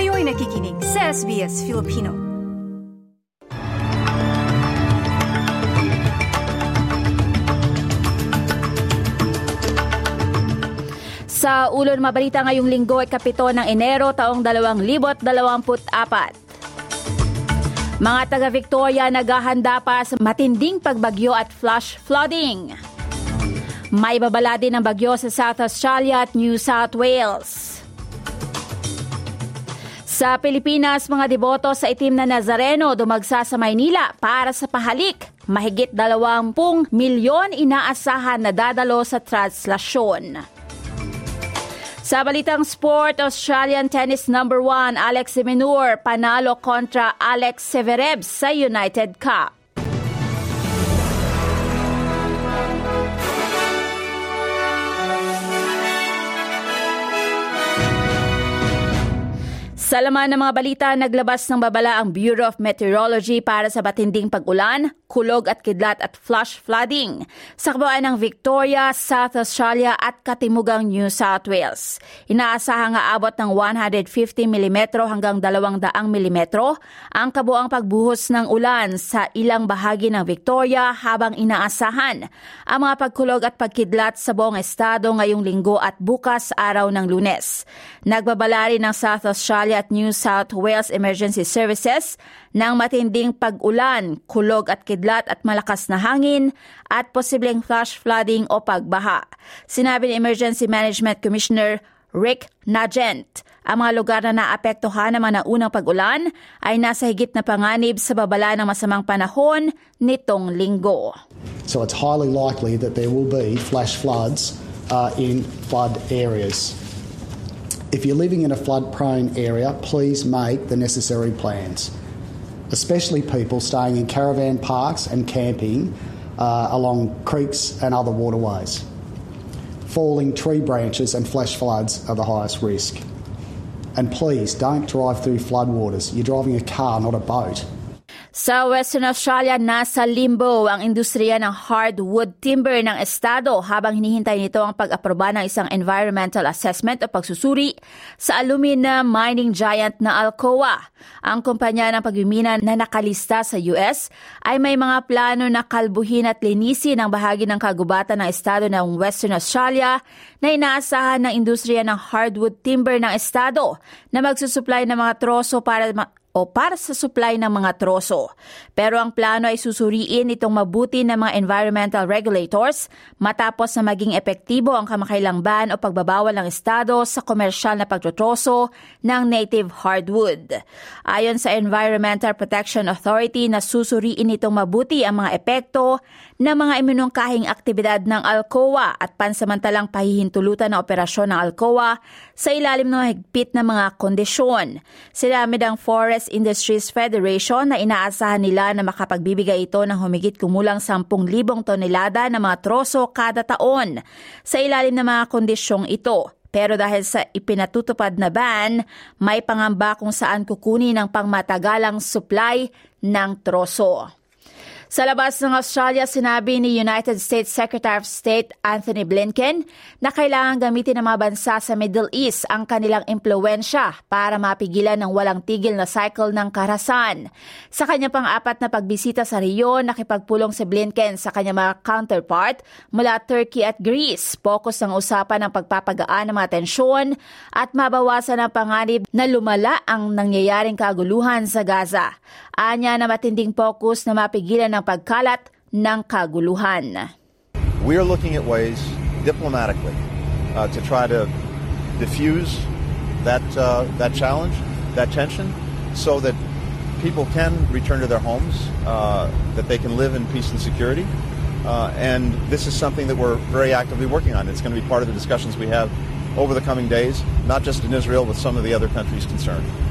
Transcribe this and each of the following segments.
Kayo'y nakikinig sa SBS Filipino. Sa ulo ng mabalita ngayong linggo ay kapito ng Enero taong 2024. Mga taga-Victoria naghahanda pa sa matinding pagbagyo at flash flooding. May babala din ng bagyo sa South Australia at New South Wales. Sa Pilipinas, mga deboto sa itim na Nazareno dumagsa sa Maynila para sa pahalik. Mahigit 20 milyon inaasahan na dadalo sa translasyon. Sa balitang sport, Australian tennis number 1 Alex Seminur panalo kontra Alex Severev sa United Cup. Sa laman ng mga balita, naglabas ng babala ang Bureau of Meteorology para sa batinding pag-ulan, kulog at kidlat at flash flooding sa kabuuan ng Victoria, South Australia at katimugang New South Wales. Inaasahan nga abot ng 150 mm hanggang 200 mm ang kabuang pagbuhos ng ulan sa ilang bahagi ng Victoria habang inaasahan ang mga pagkulog at pagkidlat sa buong estado ngayong linggo at bukas araw ng lunes. Nagbabala rin ng South Australia at New South Wales Emergency Services ng matinding pag-ulan, kulog at kidlat at malakas na hangin at posibleng flash flooding o pagbaha. Sinabi ni Emergency Management Commissioner Rick Nagent. Ang mga lugar na naapektuhan ng mga pag-ulan ay nasa higit na panganib sa babala ng masamang panahon nitong linggo. So it's highly likely that there will be flash floods uh, in flood areas. If you're living in a flood prone area, please make the necessary plans, especially people staying in caravan parks and camping uh, along creeks and other waterways. Falling tree branches and flash floods are the highest risk. And please don't drive through floodwaters. You're driving a car, not a boat. Sa Western Australia, nasa limbo ang industriya ng hardwood timber ng estado habang hinihintay nito ang pag-aproba ng isang environmental assessment o pagsusuri sa alumina mining giant na Alcoa. Ang kumpanya ng pagmimina na nakalista sa US ay may mga plano na kalbuhin at linisin ang bahagi ng kagubatan ng estado ng Western Australia na inaasahan ng industriya ng hardwood timber ng estado na magsusupply ng mga troso para o para sa supply ng mga troso. Pero ang plano ay susuriin itong mabuti ng mga environmental regulators matapos na maging epektibo ang kamakailang ban o pagbabawal ng Estado sa komersyal na pagtotroso ng native hardwood. Ayon sa Environmental Protection Authority na susuriin itong mabuti ang mga epekto ng mga iminungkahing aktibidad ng Alcoa at pansamantalang pahihintulutan ng operasyon ng Alcoa sa ilalim ng higpit na mga kondisyon. Sinamid ang Forest Industries Federation na inaasahan nila na makapagbibigay ito ng humigit kumulang 10,000 tonelada ng mga troso kada taon sa ilalim ng mga kondisyong ito. Pero dahil sa ipinatutupad na ban, may pangamba kung saan kukunin ang pangmatagalang supply ng troso. Sa labas ng Australia, sinabi ni United States Secretary of State Anthony Blinken na kailangan gamitin ng mga bansa sa Middle East ang kanilang impluensya para mapigilan ng walang tigil na cycle ng karasan. Sa kanya pang apat na pagbisita sa Rio, nakipagpulong si Blinken sa kanyang mga counterpart mula Turkey at Greece. Focus ng usapan ng pagpapagaan ng mga tensyon at mabawasan ang panganib na lumala ang nangyayaring kaguluhan sa Gaza. Anya na matinding focus na mapigilan ng pagkalat ng kaguluhan. We are looking at ways diplomatically uh, to try to diffuse that uh, that challenge, that tension, so that people can return to their homes, uh, that they can live in peace and security. Uh, and this is something that we're very actively working on. It's going to be part of the discussions we have over the coming days, not just in Israel, but some of the other countries concerned.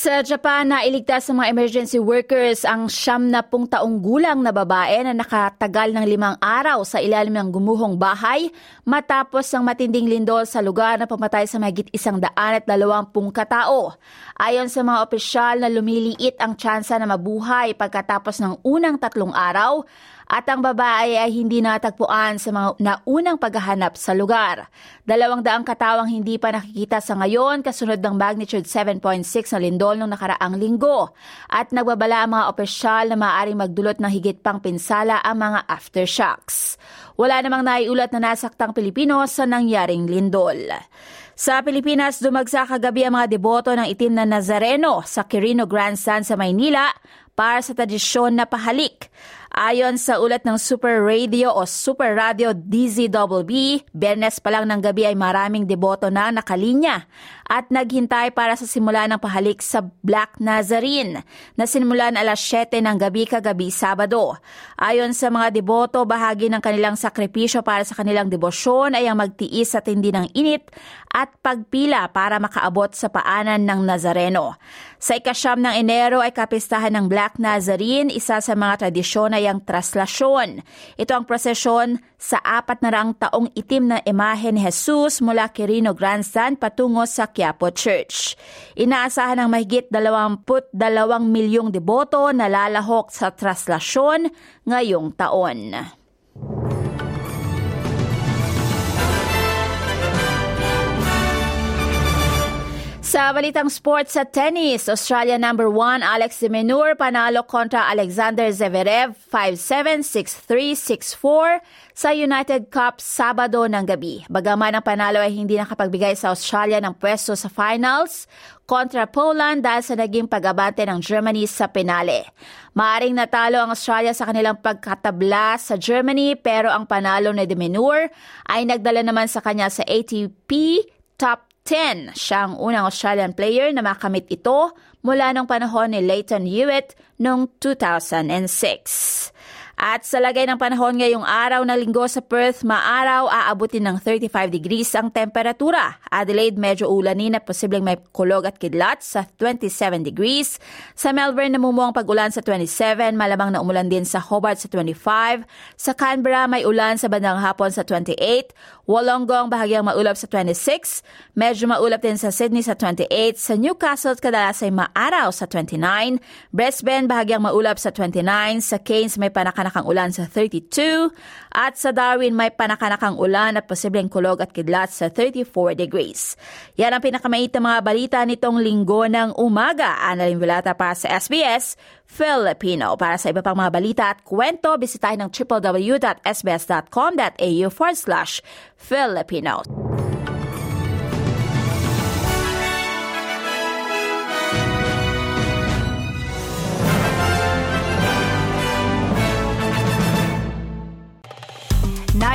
Sa Japan, nailigtas ng mga emergency workers ang siyam na pung taong gulang na babae na nakatagal ng limang araw sa ilalim ng gumuhong bahay matapos ang matinding lindol sa lugar na pamatay sa mahigit isang daan at dalawampung katao. Ayon sa mga opisyal na lumiliit ang tsansa na mabuhay pagkatapos ng unang tatlong araw, at ang babae ay hindi natagpuan sa mga naunang paghahanap sa lugar. Dalawang daang katawang hindi pa nakikita sa ngayon kasunod ng magnitude 7.6 na lindol noong nakaraang linggo at nagbabala ang mga opisyal na maaaring magdulot ng higit pang pinsala ang mga aftershocks. Wala namang naiulat na nasaktang Pilipino sa nangyaring lindol. Sa Pilipinas, dumagsa kagabi ang mga deboto ng itim na Nazareno sa Quirino Grandstand sa Maynila para sa tradisyon na pahalik. Ayon sa ulat ng Super Radio o Super Radio DZBB, Bernes pa lang ng gabi ay maraming deboto na nakalinya at naghintay para sa simula ng pahalik sa Black Nazarene na sinimulan alas 7 ng gabi kagabi Sabado. Ayon sa mga deboto, bahagi ng kanilang sakripisyo para sa kanilang debosyon ay ang magtiis sa tindi ng init at pagpila para makaabot sa paanan ng Nazareno. Sa ikasyam ng Enero ay kapistahan ng Black Nazarene, isa sa mga tradisyon ay ang traslasyon. Ito ang prosesyon sa apat na rang taong itim na imahe ni Jesus mula Quirino Grandstand patungo sa Quiapo Church. Inaasahan ng mahigit 22 milyong deboto na lalahok sa traslasyon ngayong taon. Sa balitang sports sa tennis, Australia number 1 Alex de Minaur panalo kontra Alexander Zverev 5-7, 6-3, 6-4 sa United Cup Sabado ng gabi. Bagaman ang panalo ay hindi nakapagbigay sa Australia ng pwesto sa finals kontra Poland dahil sa naging pag-abante ng Germany sa penale. Maaring natalo ang Australia sa kanilang pagkatabla sa Germany pero ang panalo ni de Minaur ay nagdala naman sa kanya sa ATP Top 10. Siya ang unang Australian player na makamit ito mula nung panahon ni Leighton Hewitt noong 2006. At sa lagay ng panahon ngayong araw na linggo sa Perth, maaraw aabutin ng 35 degrees ang temperatura. Adelaide medyo ulanin at posibleng may kulog at kidlat sa 27 degrees. Sa Melbourne namumuang pag-ulan sa 27, malamang na umulan din sa Hobart sa 25. Sa Canberra may ulan sa bandang hapon sa 28. Wollongong bahagyang maulap sa 26. Medyo maulap din sa Sydney sa 28. Sa Newcastle kadalas ay maaraw sa 29. Brisbane bahagyang maulap sa 29. Sa Cairns may panakanak panakanakang ulan sa 32 at sa Darwin may panakanakang ulan at posibleng kulog at kidlat sa 34 degrees. Yan ang pinakamait na mga balita nitong linggo ng umaga. Annalyn Vilata para sa SBS Filipino. Para sa iba pang mga balita at kwento, bisitahin ng www.sbs.com.au forward slash Filipino.